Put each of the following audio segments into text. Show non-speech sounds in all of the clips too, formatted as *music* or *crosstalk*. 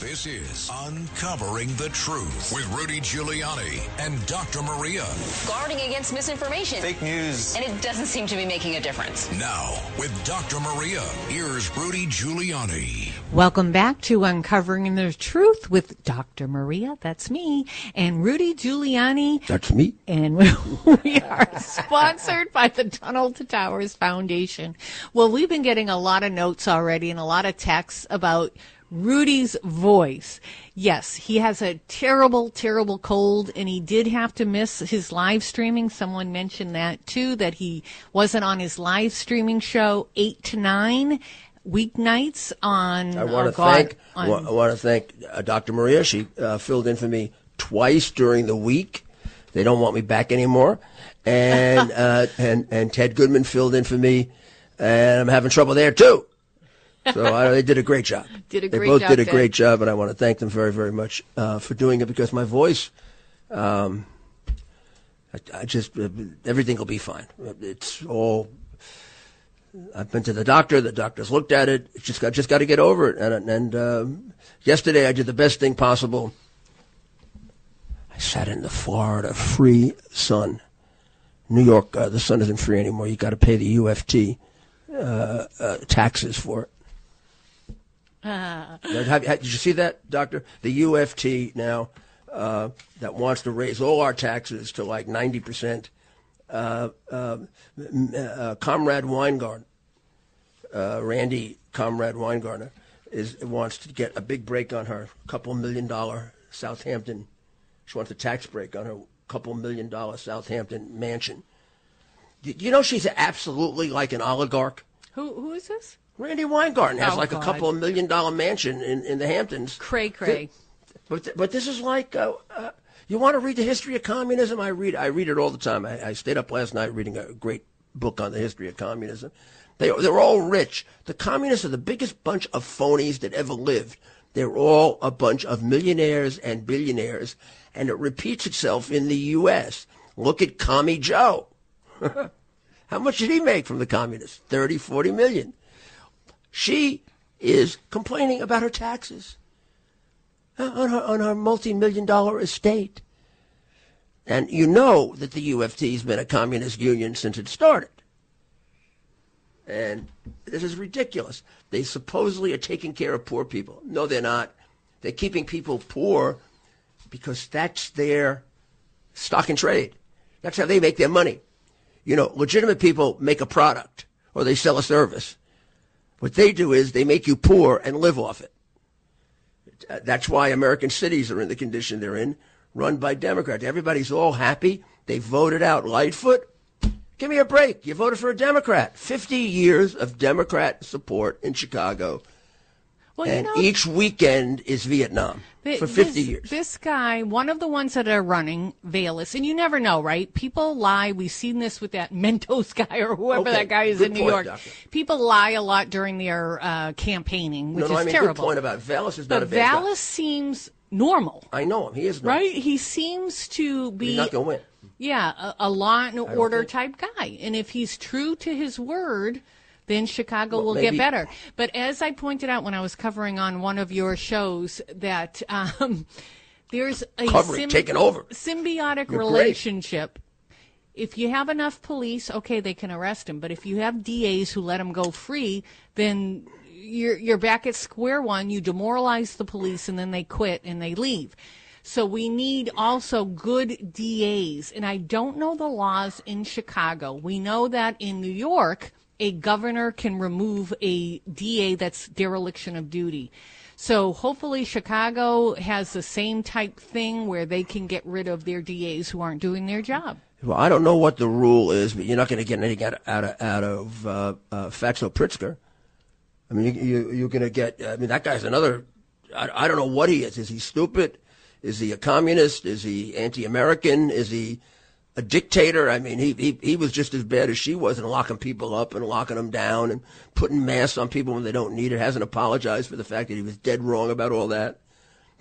This is Uncovering the Truth with Rudy Giuliani and Dr. Maria. Guarding against misinformation. Fake news. And it doesn't seem to be making a difference. Now, with Dr. Maria, here's Rudy Giuliani. Welcome back to Uncovering the Truth with Dr. Maria, that's me, and Rudy Giuliani. That's me. And *laughs* we are sponsored by the Tunnel to Towers Foundation. Well, we've been getting a lot of notes already and a lot of texts about Rudy's voice. Yes, he has a terrible, terrible cold, and he did have to miss his live streaming. Someone mentioned that too, that he wasn't on his live streaming show eight to nine weeknights on. I want oh to thank. on- I want to thank uh, Dr. Maria. She uh, filled in for me twice during the week. They don't want me back anymore, and *laughs* uh, and and Ted Goodman filled in for me, and I'm having trouble there too. So I, they did a great job. *laughs* Did a they great both job, did a Ted. great job, and I want to thank them very very much uh, for doing it because my voice. Um, I, I just uh, everything will be fine. It's all I've been to the doctor. The doctor's looked at it. It's just got just got to get over it. And and um, yesterday I did the best thing possible. I sat in the Florida free sun. New York, uh, the sun isn't free anymore. You got to pay the UFT uh, uh, taxes for it. *laughs* Have- have- did you see that, Doctor? The UFT now uh, that wants to raise all our taxes to like ninety percent. Uh, uh, uh, Comrade Weingarten, uh, Randi Comrade Weingartner, is wants to get a big break on her couple million dollar Southampton. She wants a tax break on her couple million dollar Southampton mansion. Do you know she's absolutely like an oligarch? Who who is this? Randi Weingarten has Oh, like God. a couple of million dollar mansion in, in the Hamptons. Cray cray. But but this is like uh, uh, you want to read the history of communism? I read I read it all the time. I, I stayed up last night reading a great book on the history of communism. They they're all rich. The communists are the biggest bunch of phonies that ever lived. They're all a bunch of millionaires and billionaires, and it repeats itself in the U.S. Look at Commie Joe. *laughs* How much did he make from the communists? 30, 40 million. She is complaining about her taxes uh, on her, on her multi-million dollar estate. And you know that the UFT has been a communist union since it started. And this is ridiculous. They supposedly are taking care of poor people. No, they're not. They're keeping people poor because that's their stock and trade. That's how they make their money. You know, legitimate people make a product or they sell a service. What they do is they make you poor and live off it. That's why American cities are in the condition they're in, run by Democrats. Everybody's all happy. They voted out Lightfoot. Give me a break. You voted for a Democrat. 50 years of Democrat support in Chicago. Well, and you know, each weekend is Vietnam Th- for 50 this, years. This guy, one of the ones that are running, Vallas, and you never know, right? People lie. We've seen this with that *laughs* Mentos guy or whoever Okay, that guy is in New point, York. Doctor. People lie a lot during their uh, campaigning, which no, no, is I mean, terrible. good point about Vallas is not but a bad guy. Vallas seems normal, I know him. He is not. right? He seems to be He's not going to win. yeah, a, a law and order type guy. And if he's true to his word, then Chicago Well, will maybe- get better. But as I pointed out when I was covering on one of your shows, that um, there's a Covering, over. symbiotic great. relationship. If you have enough police, okay, they can arrest him. But if you have DAs who let him go free, then you're you're back at square one. You demoralize the police, and then they quit and they leave. So we need also good DAs, and I don't know the laws in Chicago. We know that in New York, a governor can remove a DA that's dereliction of duty. So hopefully Chicago has the same type thing where they can get rid of their DAs who aren't doing their job. Well, I don't know what the rule is, but you're not going to get anything out of, out of, out of uh, uh, Fatso Pritzker. I mean, you, you, you're going to get, I mean, that guy's another, I, I don't know what he is. Is he stupid? Is he a communist? Is he anti American? Is he a dictator? I mean, he, he, he was just as bad as she was in locking people up and locking them down and putting masks on people when they don't need it. Hasn't apologized for the fact that he was dead wrong about all that.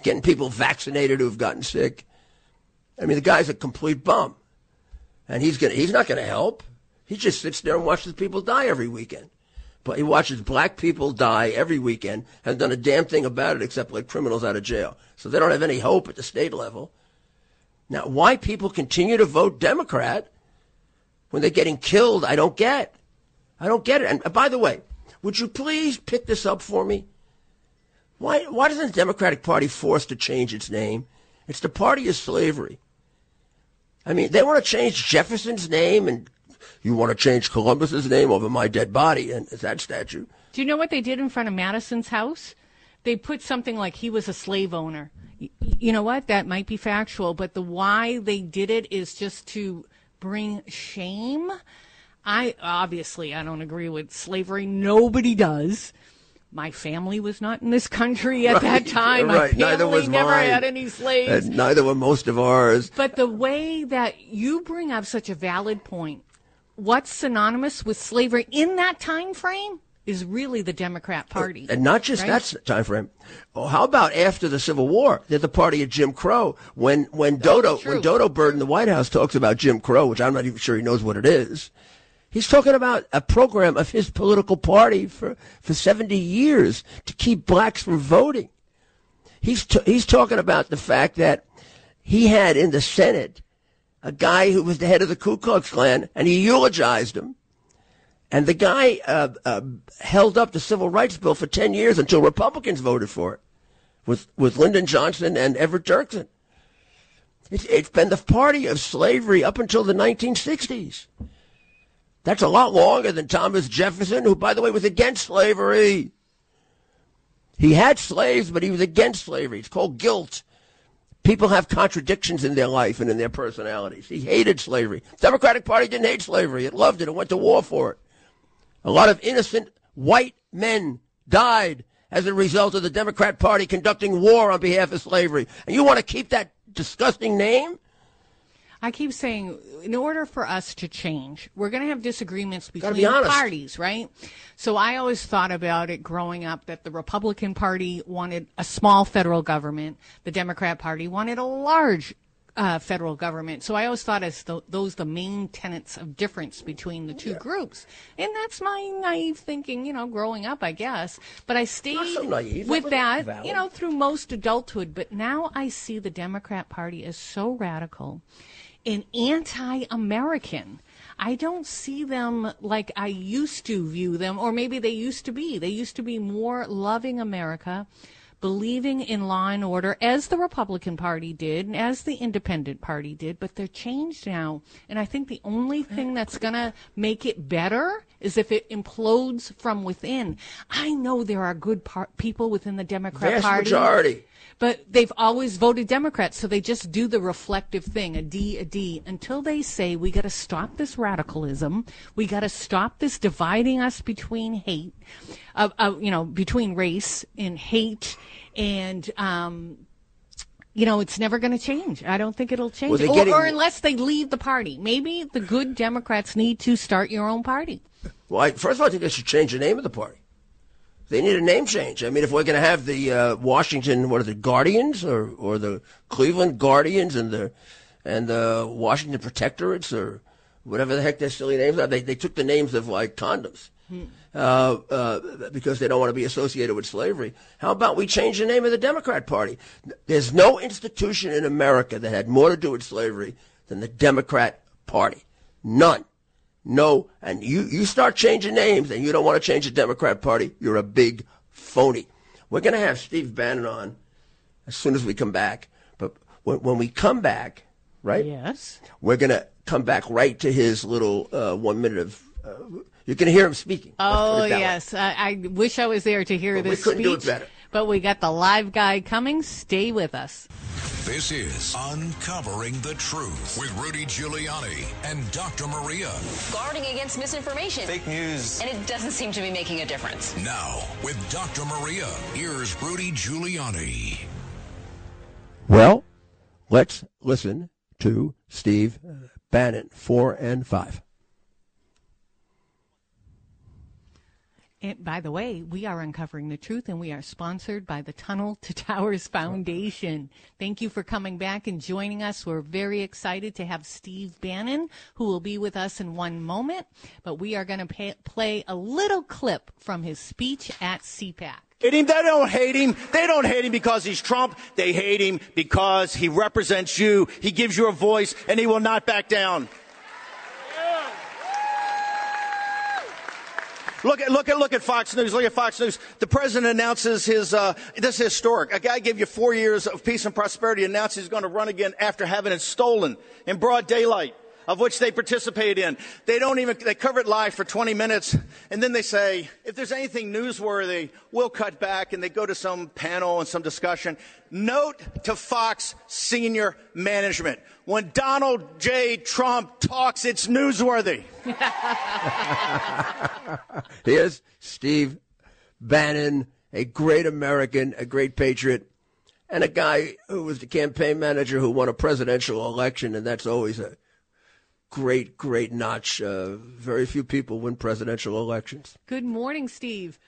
Getting people vaccinated who've gotten sick. I mean, the guy's a complete bum and he's gonna he's not gonna help. He just sits there and watches people die every weekend. but he watches black people die every weekend, hasn't done a damn thing about it except let criminals out of jail. So they don't have any hope at the state level. Now, why people continue to vote Democrat when they're getting killed, I don't get. I don't get it. And uh, by the way, would you please pick this up for me? Why, why doesn't the Democratic Party force to change its name? It's the party of slavery. I mean, they want to change Jefferson's name and you want to change Columbus's name over my dead body and that statue. Do you know what they did in front of Madison's house? They put something like he was a slave owner. You know what? That might be factual, but the why they did it is just to bring shame. I obviously I don't agree with slavery. Nobody does. My family was not in this country at right, that time. Right. My family never mine. had any slaves. And neither were most of ours. But the way that you bring up such a valid point, what's synonymous with slavery in that time frame is really the Democrat Party. And not just right? that time frame. Oh, how about after the Civil War? They're the party of Jim Crow. When when Dodo true. when Dodo Bird in the White House talks about Jim Crow, which I'm not even sure he knows what it is, he's talking about a program of his political party for, for 70 years to keep blacks from voting. He's t- he's talking about the fact that he had in the Senate a guy who was the head of the Ku Klux Klan, and he eulogized him. And the guy uh, uh, held up the civil rights bill for 10 years until Republicans voted for it with, with Lyndon Johnson and Everett Dirksen. It's, it's been the party of slavery up until the 1960s. That's a lot longer than Thomas Jefferson, who, by the way, was against slavery. He had slaves, but he was against slavery. It's called guilt. People have contradictions in their life and in their personalities. He hated slavery. Democratic Party didn't hate slavery. It loved it. It went to war for it. A lot of innocent white men died as a result of the Democrat Party conducting war on behalf of slavery. And you want to keep that disgusting name? I keep saying, in order for us to change, we're going to have disagreements between honest. parties, right? So I always thought about it growing up that the Republican Party wanted a small federal government, the Democrat Party wanted a large uh, federal government. So I always thought as th- those the main tenets of difference between the two groups, and that's my naive thinking, you know, growing up, I guess. But I stayed so naive. with That that, valid. you know, through most adulthood. But now I see the Democrat Party as so radical and anti-American. I don't see them like I used to view them, or maybe they used to be. They used to be more loving America, believing in law and order, as the Republican Party did, and as the Independent Party did, but they're changed now. And I think the only thing that's going to make it better is if it implodes from within. I know there are good par- people within the Democrat Vast Party. majority. But they've always voted Democrat, so they just do the reflective thing, a D, a D, until they say we got to stop this radicalism, we got to stop this dividing us between hate, uh, uh, you know, between race and hate, and um, you know, it's never going to change. I don't think it'll change, Well, or, getting- or unless they leave the party. Maybe the good Democrats need to start your own party. Well, I, first of all, I think they should change the name of the party. They need a name change. I mean, if we're going to have the uh, Washington, what are the Guardians or or the Cleveland Guardians and the and the Washington Protectorates or whatever the heck their silly names are, they they took the names of like condoms. Uh, uh, because they don't want to be associated with slavery. How about we change the name of the Democrat Party? There's no institution in America that had more to do with slavery than the Democrat Party. None. No, and you, you start changing names and you don't want to change the Democrat Party, you're a big phony. We're going to have Steve Bannon on as soon as we come back. But when, when we come back, right, Yes. we're going to come back right to his little uh, one minute of. Uh, you can hear him speaking. Oh it that way. yes, I, I wish I was there to hear But we this couldn't do it better. But we got the live guy coming. Stay with us. This is Uncovering the Truth with Rudy Giuliani and Dr. Maria. Guarding against misinformation. Fake news. And it doesn't seem to be making a difference. Now, with Dr. Maria, here's Rudy Giuliani. Well, let's listen to Steve Bannon, four and five. And by the way, we are uncovering the truth and we are sponsored by the Tunnel to Towers Foundation. Thank you for coming back and joining us. We're very excited to have Steve Bannon, who will be with us in one moment. But we are going to play a little clip from his speech at CPAC. Hate him. They don't hate him. They don't hate him because he's Trump. They hate him because he represents you. He gives you a voice and he will not back down. Look at look at look at Fox News. Look at Fox News. The president announces his uh, this is historic. A guy gave you four years of peace and prosperity, announces he's going to run again after having it stolen in broad daylight of which they participate in. They don't even, they cover it live for 20 minutes, and then they say, if there's anything newsworthy, we'll cut back, and they go to some panel and some discussion. Note to Fox senior management. When Donald J. Trump talks, it's newsworthy. *laughs* Here's Steve Bannon, a great American, a great patriot, and a guy who was the campaign manager who won a presidential election, and that's always a great, great notch. Uh, very few people win presidential elections. Good morning, Steve.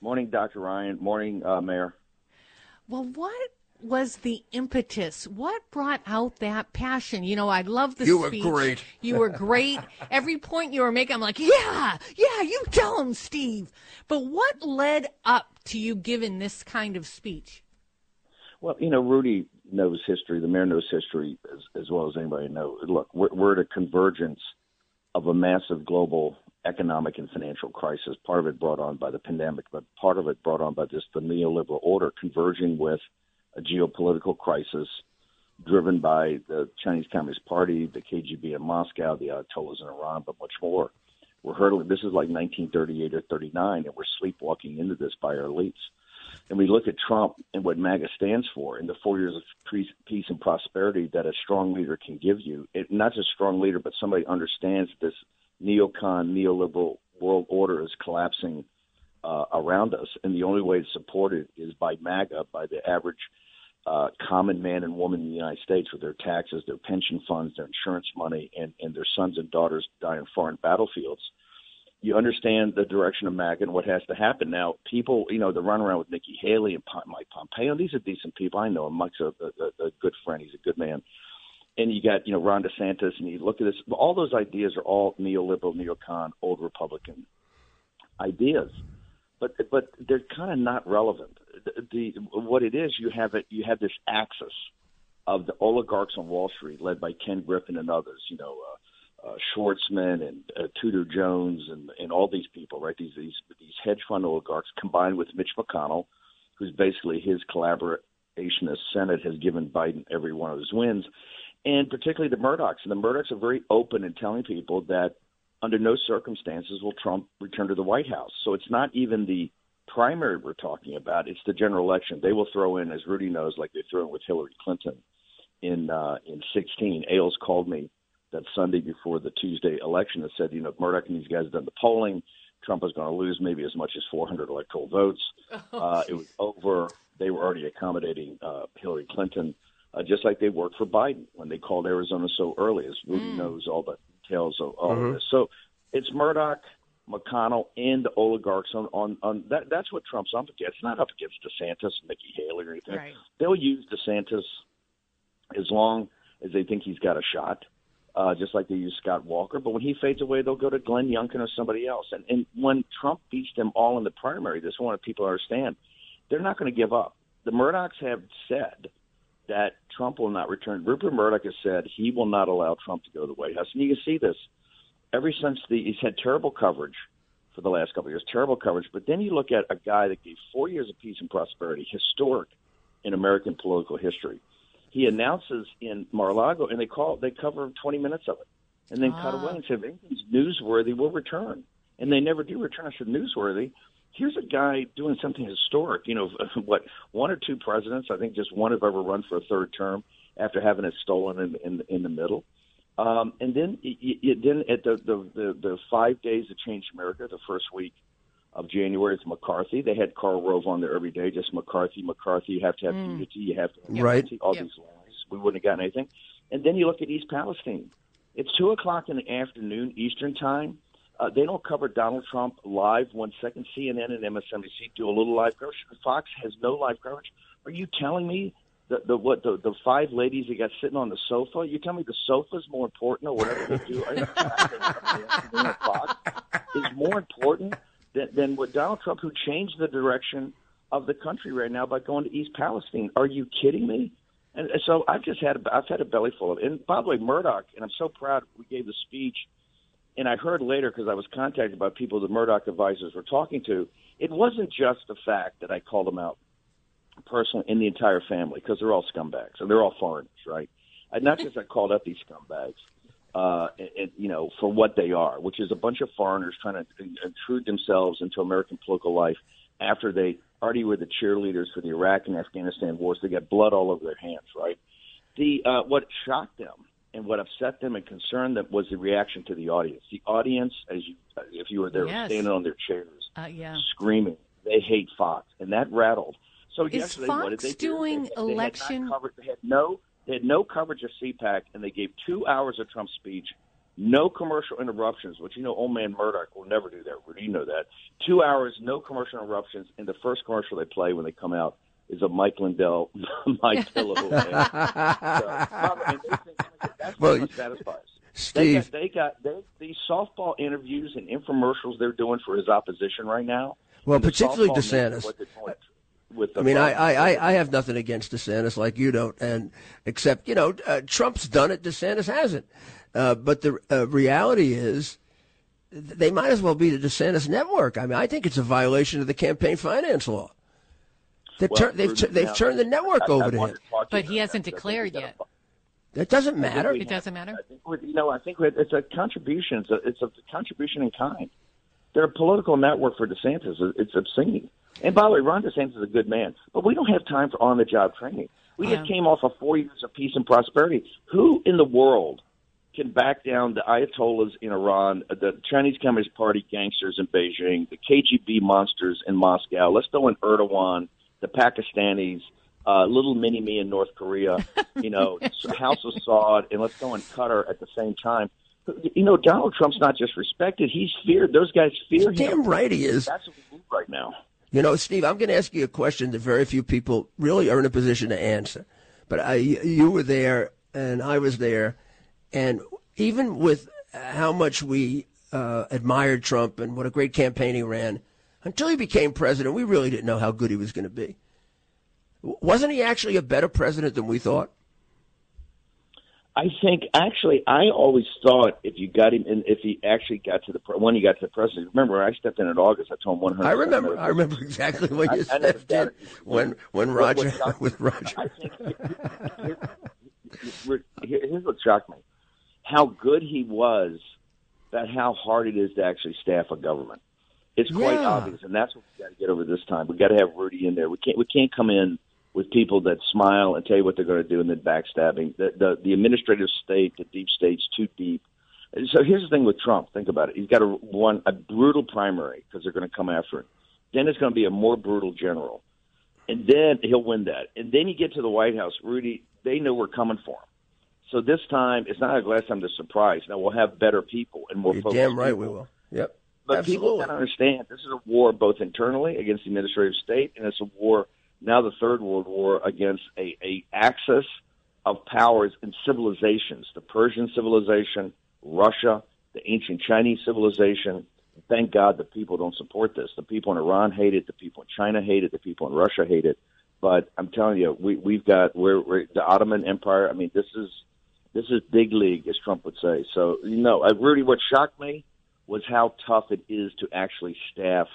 Morning, Dr. Ryan. Morning, uh, Mayor. Well, what was the impetus? What brought out that passion? You know, I love the you speech. were great. You were great. *laughs* Every point you were making, I'm like, yeah, yeah, you tell him, Steve. But what led up to you giving this kind of speech? Well, you know, Rudy, knows history, the mayor knows history as, as well as anybody knows. Look, we're, we're at a convergence of a massive global economic and financial crisis. Part of it brought on by the pandemic, but part of it brought on by just the neoliberal order converging with a geopolitical crisis driven by the Chinese Communist Party, the KGB in Moscow, the Ayatollahs in Iran, but much more. We're hurtling. This is like 1938 or 39, and we're sleepwalking into this by our elites and we look at Trump and what MAGA stands for and the four years of peace and prosperity that a strong leader can give you, it, not just a strong leader, but somebody understands that this neocon, neoliberal world order is collapsing uh, around us. And the only way to support it is by MAGA, by the average uh, common man and woman in the United States with their taxes, their pension funds, their insurance money, and, and their sons and daughters die in foreign battlefields you understand the direction of MAGA and what has to happen. Now, people, you know, the run around with Nikki Haley and Mike Pompeo, these are decent people. I know him. Mike's a, a, a good friend. He's a good man. And you got, you know, Ron DeSantis, and you look at this. All those ideas are all neoliberal, neocon, old Republican ideas, but but they're kind of not relevant. The, the what it is, you have it. You have this axis of the oligarchs on Wall Street, led by Ken Griffin and others. You know. Uh, uh, Schwarzman and uh, Tudor Jones and and all these people, right? These these these hedge fund oligarchs combined with Mitch McConnell, who's basically his collaboration as Senate has given Biden every one of his wins, and particularly the Murdochs. And the Murdochs are very open in telling people that under no circumstances will Trump return to the White House. So it's not even the primary we're talking about; it's the general election. They will throw in, as Rudy knows, like they threw in with Hillary Clinton in uh, in 16. Ailes called me that Sunday before the Tuesday election that said, you know, Murdoch and these guys have done the polling. Trump was going to lose maybe as much as 400 electoral votes. Oh, uh, it was over. They were already accommodating uh, Hillary Clinton, uh, just like they worked for Biden when they called Arizona so early, as Rudy mm. knows all the details of all mm-hmm. of this. So it's Murdoch, McConnell, and the oligarchs on, on, on that. That's what Trump's up against. It's not up against DeSantis, Nikki Haley, or anything. Right. They'll use DeSantis as long as they think he's got a shot uh, just like they use Scott Walker. But when he fades away, they'll go to Glenn Youngkin or somebody else. And, and when Trump beats them all in the primary, this is what people understand. They're not going to give up. The Murdochs have said that Trump will not return. Rupert Murdoch has said he will not allow Trump to go to the White House. And you can see this ever since the he's had terrible coverage for the last couple of years, terrible coverage. But then you look at a guy that gave four years of peace and prosperity, historic in American political history he announces in Mar-a-Lago, and they call they cover 20 minutes of it, and then ah. cut away and say, if anything's newsworthy, we'll return. And they never do return. I said, newsworthy. Here's a guy doing something historic. You know, *laughs* what one or two presidents, I think just one have ever run for a third term after having it stolen in in, in the middle. Um, and then, it, it, then at the, the the the five days that changed America, the first week of January. It's McCarthy. They had Karl Rove on there every day, just McCarthy, McCarthy. You have to have mm. unity. You have to have right. Unity, all yep. these lies. We wouldn't have gotten anything. And then you look at East Palestine. It's two o'clock in the afternoon Eastern time. Uh, they don't cover Donald Trump live. One second, CNN and MSNBC do a little live coverage. Fox has no live coverage. Are you telling me the, the what the, the five ladies that got sitting on the sofa? You tell me the sofa's more important or whatever they do? Fox is more important than, than what Donald Trump, who changed the direction of the country right now by going to East Palestine. Are you kidding me? And so I've just had a, I've had a belly full of. And by the way, Murdoch, and I'm so proud we gave the speech. And I heard later because I was contacted by people the Murdoch advisors were talking to. It wasn't just the fact that I called them out personally in the entire family because they're all scumbags and they're all foreigners, right? And not just I called out these scumbags, uh, and, you know, for what they are, which is a bunch of foreigners trying to intrude themselves into American political life after they already were the cheerleaders for the Iraq and Afghanistan wars. They got blood all over their hands, right? The uh, what shocked them and what upset them and concerned them was the reaction to the audience. The audience, as you, if you were there, yes. standing on their chairs, uh, yeah. screaming, they hate Fox, and that rattled. So Is yesterday, Fox what did they doing do? They, election? They had, covered, they had no, they had no coverage of CPAC, and they gave two hours of Trump's speech no commercial interruptions, which you know old man Murdoch will never do that. You know that. Two hours, no commercial interruptions, and the first commercial they play when they come out is a Mike Lindell, *laughs* Mike Pillow. *laughs* so, um, and they think that's well, what satisfies. Steve, they got, they got they, these softball interviews and infomercials they're doing for his opposition right now. Well, and particularly DeSantis. What they're doing With the I mean, I, I, I, I have nothing against DeSantis like you don't, and except you know, uh, Trump's done it, DeSantis hasn't. Uh, but the uh, reality is, they might as well be the DeSantis network. I mean, I think it's a violation of the campaign finance law. They've, Well, tur- they've, tur- they've now- turned the network I- I over to him. to But he hasn't that. I think declared yet. That doesn't matter. It doesn't matter? I think we- you know. I think we- it's a contribution. It's a, it's a contribution in kind. They're a political network for DeSantis. It's obscene. And by the way, Ron DeSantis is a good man, but we don't have time for on-the-job training. We just came off of four years of peace and prosperity. Who in the world can back down the Ayatollahs in Iran, the Chinese Communist Party gangsters in Beijing, the KGB monsters in Moscow? Let's throw in Erdogan, the Pakistanis, uh, little mini me in North Korea, you know, *laughs* House of Saud, and let's go in Qatar at the same time. You know, Donald Trump's not just respected; he's feared. Those guys fear him. Damn right he is. That's what we need right now. You know, Steve, I'm going to ask you a question that very few people really are in a position to answer. But I, you were there, and I was there, and even with how much we uh, admired Trump and what a great campaign he ran, until he became president, we really didn't know how good he was going to be. Wasn't he actually a better president than we thought? I think actually, I always thought if you got him, and if he actually got to the when he got to the presidency. Remember, I stepped in in August. I told him one hundred. I remember. I remember exactly what I- you I said doubted when when What- what Roger *laughs* with Roger. I think here- here- here- here's what shocked me: how good he was, but how hard it is to actually staff a government. It's quite Yeah. obvious, and that's what we got to get over this time. We got to have Rudy in there. We can't. We can't come in with people that smile and tell you what they're going to do and then backstabbing. The, the the administrative state, the deep state's too deep. And So here's the thing with Trump. Think about it. He's got a one a brutal primary because they're going to come after him. Then it's going to be a more brutal general, and then he'll win that. And then you get to the White House, Rudy. They know we're coming for him. So this time, it's not like last time. The surprise. Now we'll have better people and more. You're damn right people. we will. Yep. But people Absolutely. got to understand this is a war both internally against the administrative state, and it's a war now the third world war against a, a axis of powers and civilizations: the Persian civilization, Russia, the ancient Chinese civilization. Thank God the people don't support this. The people in Iran hate it. The people in China hate it. The people in Russia hate it. But I'm telling you, we, we've got we're, we're the Ottoman Empire. I mean, this is this is big league, as Trump would say. So you know, Rudy, what shocked me was how tough it is to actually staff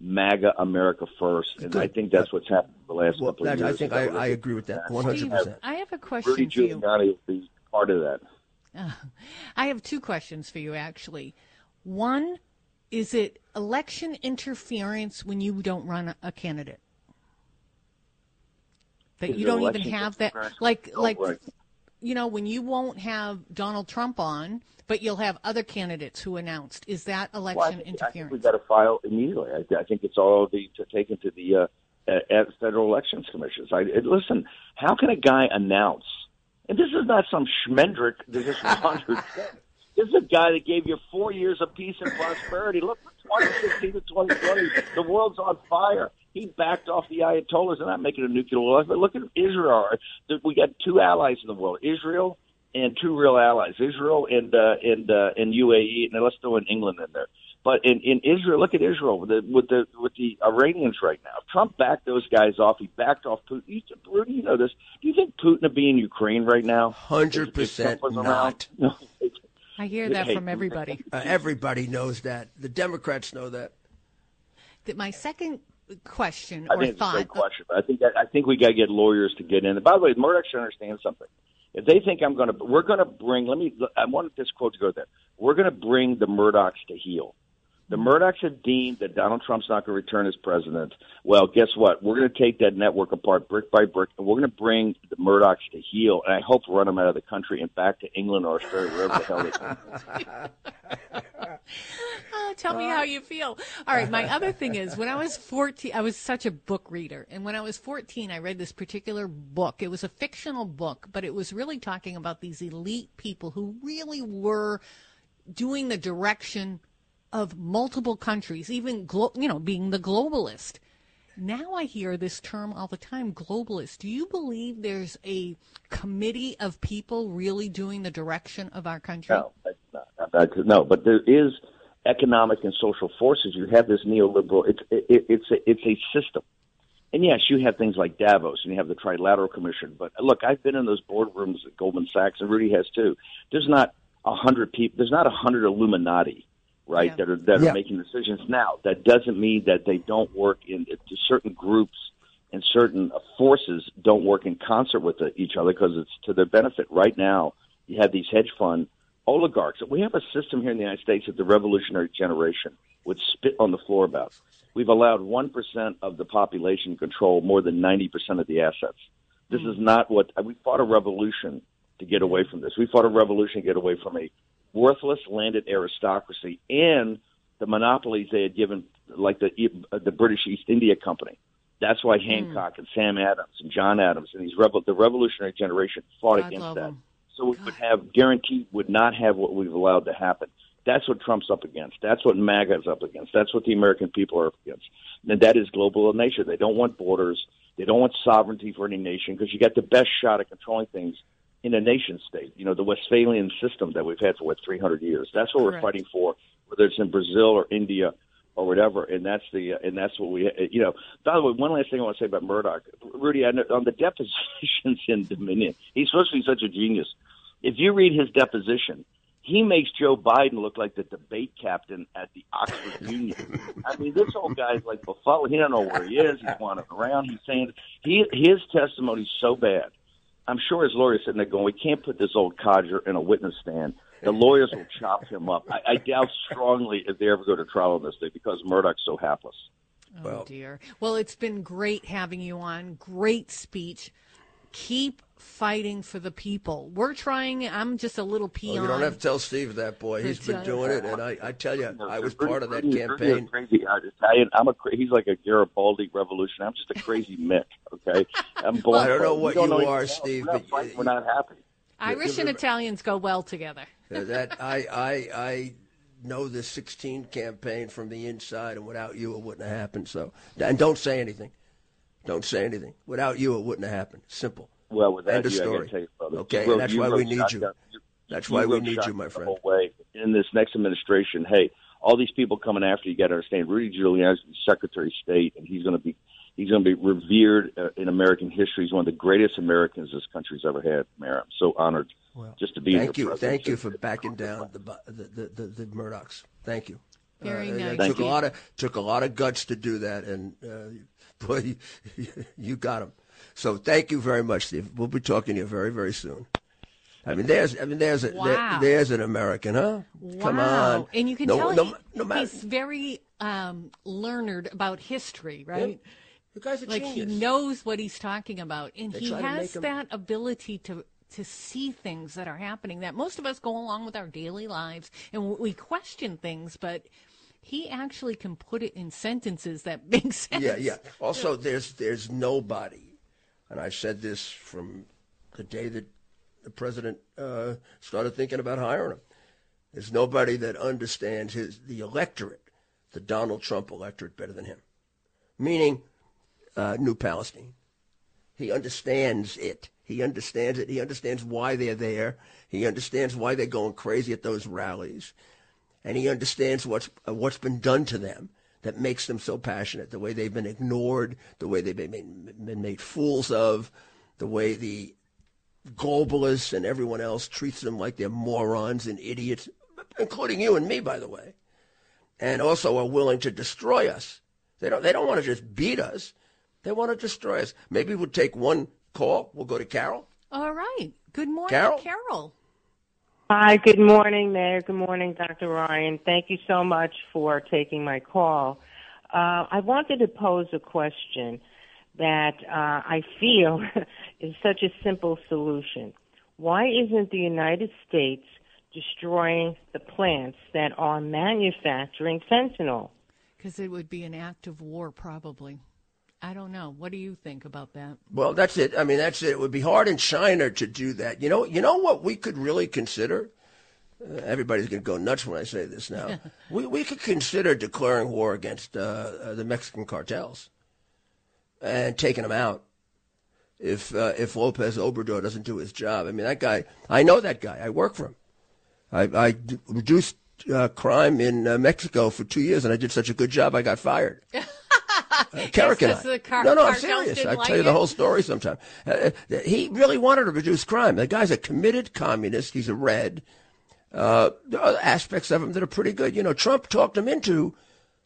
MAGA America first, and I think that's what's happened the last Well, couple of years. I think I, I agree with that 100. Steve, percent I have a question Rudy for you. Giuliani will be part of that. *laughs* I have two questions for you, actually. One, is it election interference when you don't run a- a candidate? That Is you don't even have that, like, Oh, like, right. You know, when you won't have Donald Trump on, but you'll have other candidates who announced. Is that election Well, I think, I think interference? we've got to file immediately. I, I think it's all the, to take into the uh, at at federal elections commissions. I, it, listen, how can a guy announce? And this is not some schmendrick that just wandered. in. This is a guy that gave you four years of peace and prosperity. Look, from 2016 to 2020, the world's on fire. He backed off the Ayatollahs. They're not making a nuclear war. But look at Israel. We got two allies in the world: Israel and two real allies, Israel and uh, and uh, and UAE, and let's throw in England in there. But in, in Israel, look at Israel with the with the with the Iranians right now. Trump backed those guys off. He backed off Putin. You, Rudy, you know this. Do you think Putin would be in Ukraine right now? Hundred percent not. *laughs* I hear that from everybody. Uh, everybody knows that. The Democrats know that. That my second question I or think it's a thought. great question. But I think that, I think we got to get lawyers to get in. And by the way, Murdoch should understand something. If they think I'm going to, we're going to bring. Let me. I wanted this quote to go there. We're going to bring the Murdochs to heel. The Murdochs have deemed that Donald Trump's not going to return as president. Well, guess what? We're going to take that network apart brick by brick, and we're going to bring the Murdochs to heel. And I hope run them out of the country and back to England or Australia, wherever the hell they come. Oh, *laughs* tell me how you feel. All right. My other thing is when I was 14, I was such a book reader. And when I was 14, I read this particular book. It was a fictional book, but it was really talking about these elite people who really were doing the direction of multiple countries, even, glo- you know, being the globalist. Now I hear this term all the time, globalist. Do you believe there's a committee of people really doing the direction of our country? No, not. No, but there is economic and social forces. You have this neoliberal. It's it, it's a, it's a system. And yes, you have things like Davos and you have the Trilateral Commission. But look, I've been in those boardrooms at Goldman Sachs, and Rudy has too. There's not a hundred people. There's not a hundred Illuminati, right? Yeah. That are that Yeah. are making decisions now. That doesn't mean that they don't work in to certain groups and certain uh, forces don't work in concert with each other because it's to their benefit. Right now, you have these hedge fund oligarchs. We have a system here in the United States that the revolutionary generation would spit on the floor about. We've allowed 1% of the population to control more than 90% of the assets. This is mm-hmm. not what we fought a revolution to get away from this. We fought a revolution to get away from a worthless landed aristocracy and the monopolies they had given, like the the British East India Company. That's why hmm. Hancock and Sam Adams and John Adams and these revel- the revolutionary generation fought God against that. that. 'em. So we would have guaranteed would not have what we've allowed to happen. That's what Trump's up against. That's what MAGA is up against. That's what the American people are up against. And that is global in nature. They don't want borders. They don't want sovereignty for any nation because you got the best shot at controlling things in a nation state. You know, the Westphalian system that we've had for what 300 years. That's what Correct. we're fighting for, whether it's in Brazil or India or whatever. And that's the uh, and that's what we you know. By the way, one last thing I want to say about Murdoch, Rudy, I know, on the *laughs* depositions in Dominion, he's supposed to be such a genius. If you read his deposition, he makes Joe Biden look like the debate captain at the Oxford *laughs* Union. I mean, this old guy's like befuddled. He don't know where he is. He's wandering around. He's saying he his testimony's so bad. I'm sure his lawyer's sitting there going, "We can't put this old codger in a witness stand. The lawyers will chop him up." I, I doubt strongly if they ever go to trial on this thing because Murdoch's so hapless. Oh Well- dear. Well, it's been great having you on. Great speech. Keep fighting for the people. We're trying. I'm just a little Oh, peon. you don't have to tell Steve that, boy. He's been doing it, and I, I tell you, I was part of that Rudy- Rudy is campaign. Crazy uh, Italian. I'm a he's like a Garibaldi revolution. I'm just a crazy *laughs* Mick. Okay, I'm Well, I don't know what don't you anything are. Steve, We're not but fighting. we're not happy. Irish and Italians go well together. *laughs* Uh, that I, I, I know the 16 campaign from the inside, and without you, it wouldn't have happened. So, and don't say anything. Don't say anything. Without you, it wouldn't have happened. Simple. Well, with that, End of you, I story. gotta tell you, brother, Okay, you wrote- that's you why we wrote need you. shotgun. That's You why we need you, shotgun my the friend. whole way. In this next administration, hey, all these people coming after you got to understand. Rudy Giuliani's Secretary of State, and he's going to be he's going to be revered uh, in American history. He's one of the greatest Americans this country's ever had. Mayor, I'm so honored just to be. in Thank your you, thank you for backing down the bu- the the, the, the Murdochs. Thank you. Very Uh, nice. It Thank took a lot of took a lot of guts to do that, and uh, *laughs* boy, you, you got them. So thank you very much, Steve. We'll be talking to you very very soon. I mean, there's I mean, there's a, there- there's an American, huh? Wow. Come on, And you can no, tell no, he- no matter. he's very um, learned about history, right? The guy's a Like genius. he knows what he's talking about, and They he has that ability to to see things that are happening that most of us go along with our daily lives and we question things, but he actually can put it in sentences that *laughs* make sense. Yeah, yeah. Also, there's there's nobody, and I've said this from the day that the president uh, started thinking about hiring him. There's nobody that understands his the electorate, the Donald Trump electorate, better than him. Meaning, uh, New Palestine. He understands it. He understands it. He understands why they're there. He understands why they're going crazy at those rallies, and he understands what's uh, what's been done to them that makes them so passionate. The way they've been ignored, the way they've been made, been made fools of, the way the globalists and everyone else treats them like they're morons and idiots, including you and me, by the way, and also are willing to destroy us. They don't. They don't want to just beat us. They want to destroy us. Maybe we'll take one call. We'll go to Carol. All right. Good morning, Carol? Carol. Hi, good morning, Mayor. Good morning, Dr. Ryan. Thank you so much for taking my call. Uh, I wanted to pose a question that uh, I feel *laughs* is such a simple solution. Why isn't the United States destroying the plants that are manufacturing fentanyl? Because it would be an act of war, probably. I don't know. What do you think about that? Well, that's it. I mean, that's it. It would be hard in China to do that. You know, you know what we could really consider. Uh, everybody's going to go nuts when I say this now. *laughs* we we could consider declaring war against uh, uh, the Mexican cartels and taking them out. If uh, if Lopez Obrador doesn't do his job, I mean that guy. I know that guy. I work for him. I, I d- reduced uh, crime in uh, Mexico for two years, and I did such a good job. I got fired. *laughs* Uh, Kerik and I. car- no, no, I'm serious. I like tell you the whole story sometime. Uh, uh, he really wanted to reduce crime. The guy's a committed communist. He's a red. Uh, there are aspects of him that are pretty good. You know, Trump talked him into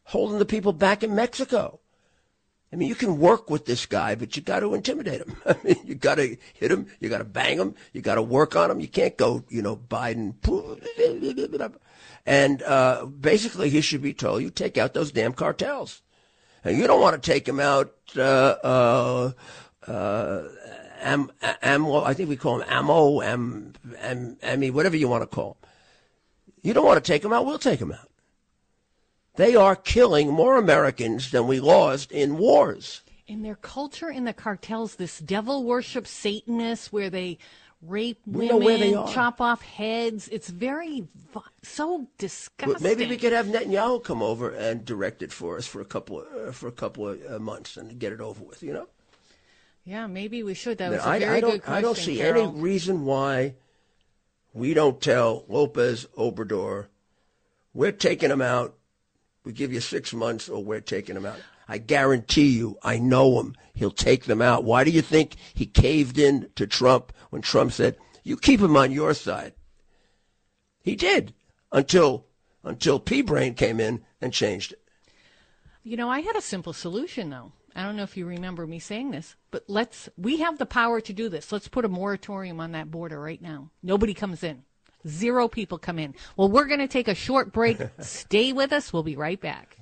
holding the people back in Mexico. I mean, you can work with this guy, but you got to intimidate him. *laughs* I mean, you got to hit him, you got to bang him, you got to work on him. You can't go, you know, Biden. And uh, basically, he should be told, you take out those damn cartels. And you don't want to take him out. Uh, uh, uh, am, am, I think we call him ammo, am, am, ammy, whatever you want to call him. You don't want to take him out. We'll take him out. They are killing more Americans than we lost in wars. In their culture, in the cartels, this devil worship Satanists where they rape We know women, where they are. chop off heads. It's very so disgusting. But maybe we could have Netanyahu come over and direct it for us for a couple uh, for a couple of uh, months and get it over with. You know, Yeah, maybe we should. That was I, a very I don't good question. I don't see Carol. any reason why we don't tell Lopez Obrador we're taking him out. We give you six months, or we're taking him out. I guarantee you, I know him. He'll take them out. Why do you think he caved in to Trump when Trump said, "You keep him on your side"? He did until until P Brain came in and changed it. You know, I had a simple solution though. I don't know if you remember me saying this, but let's we have the power to do this. Let's put a moratorium on that border right now. Nobody comes in. Zero people come in. Well, we're going to take a short break. *laughs* Stay with us. We'll be right back.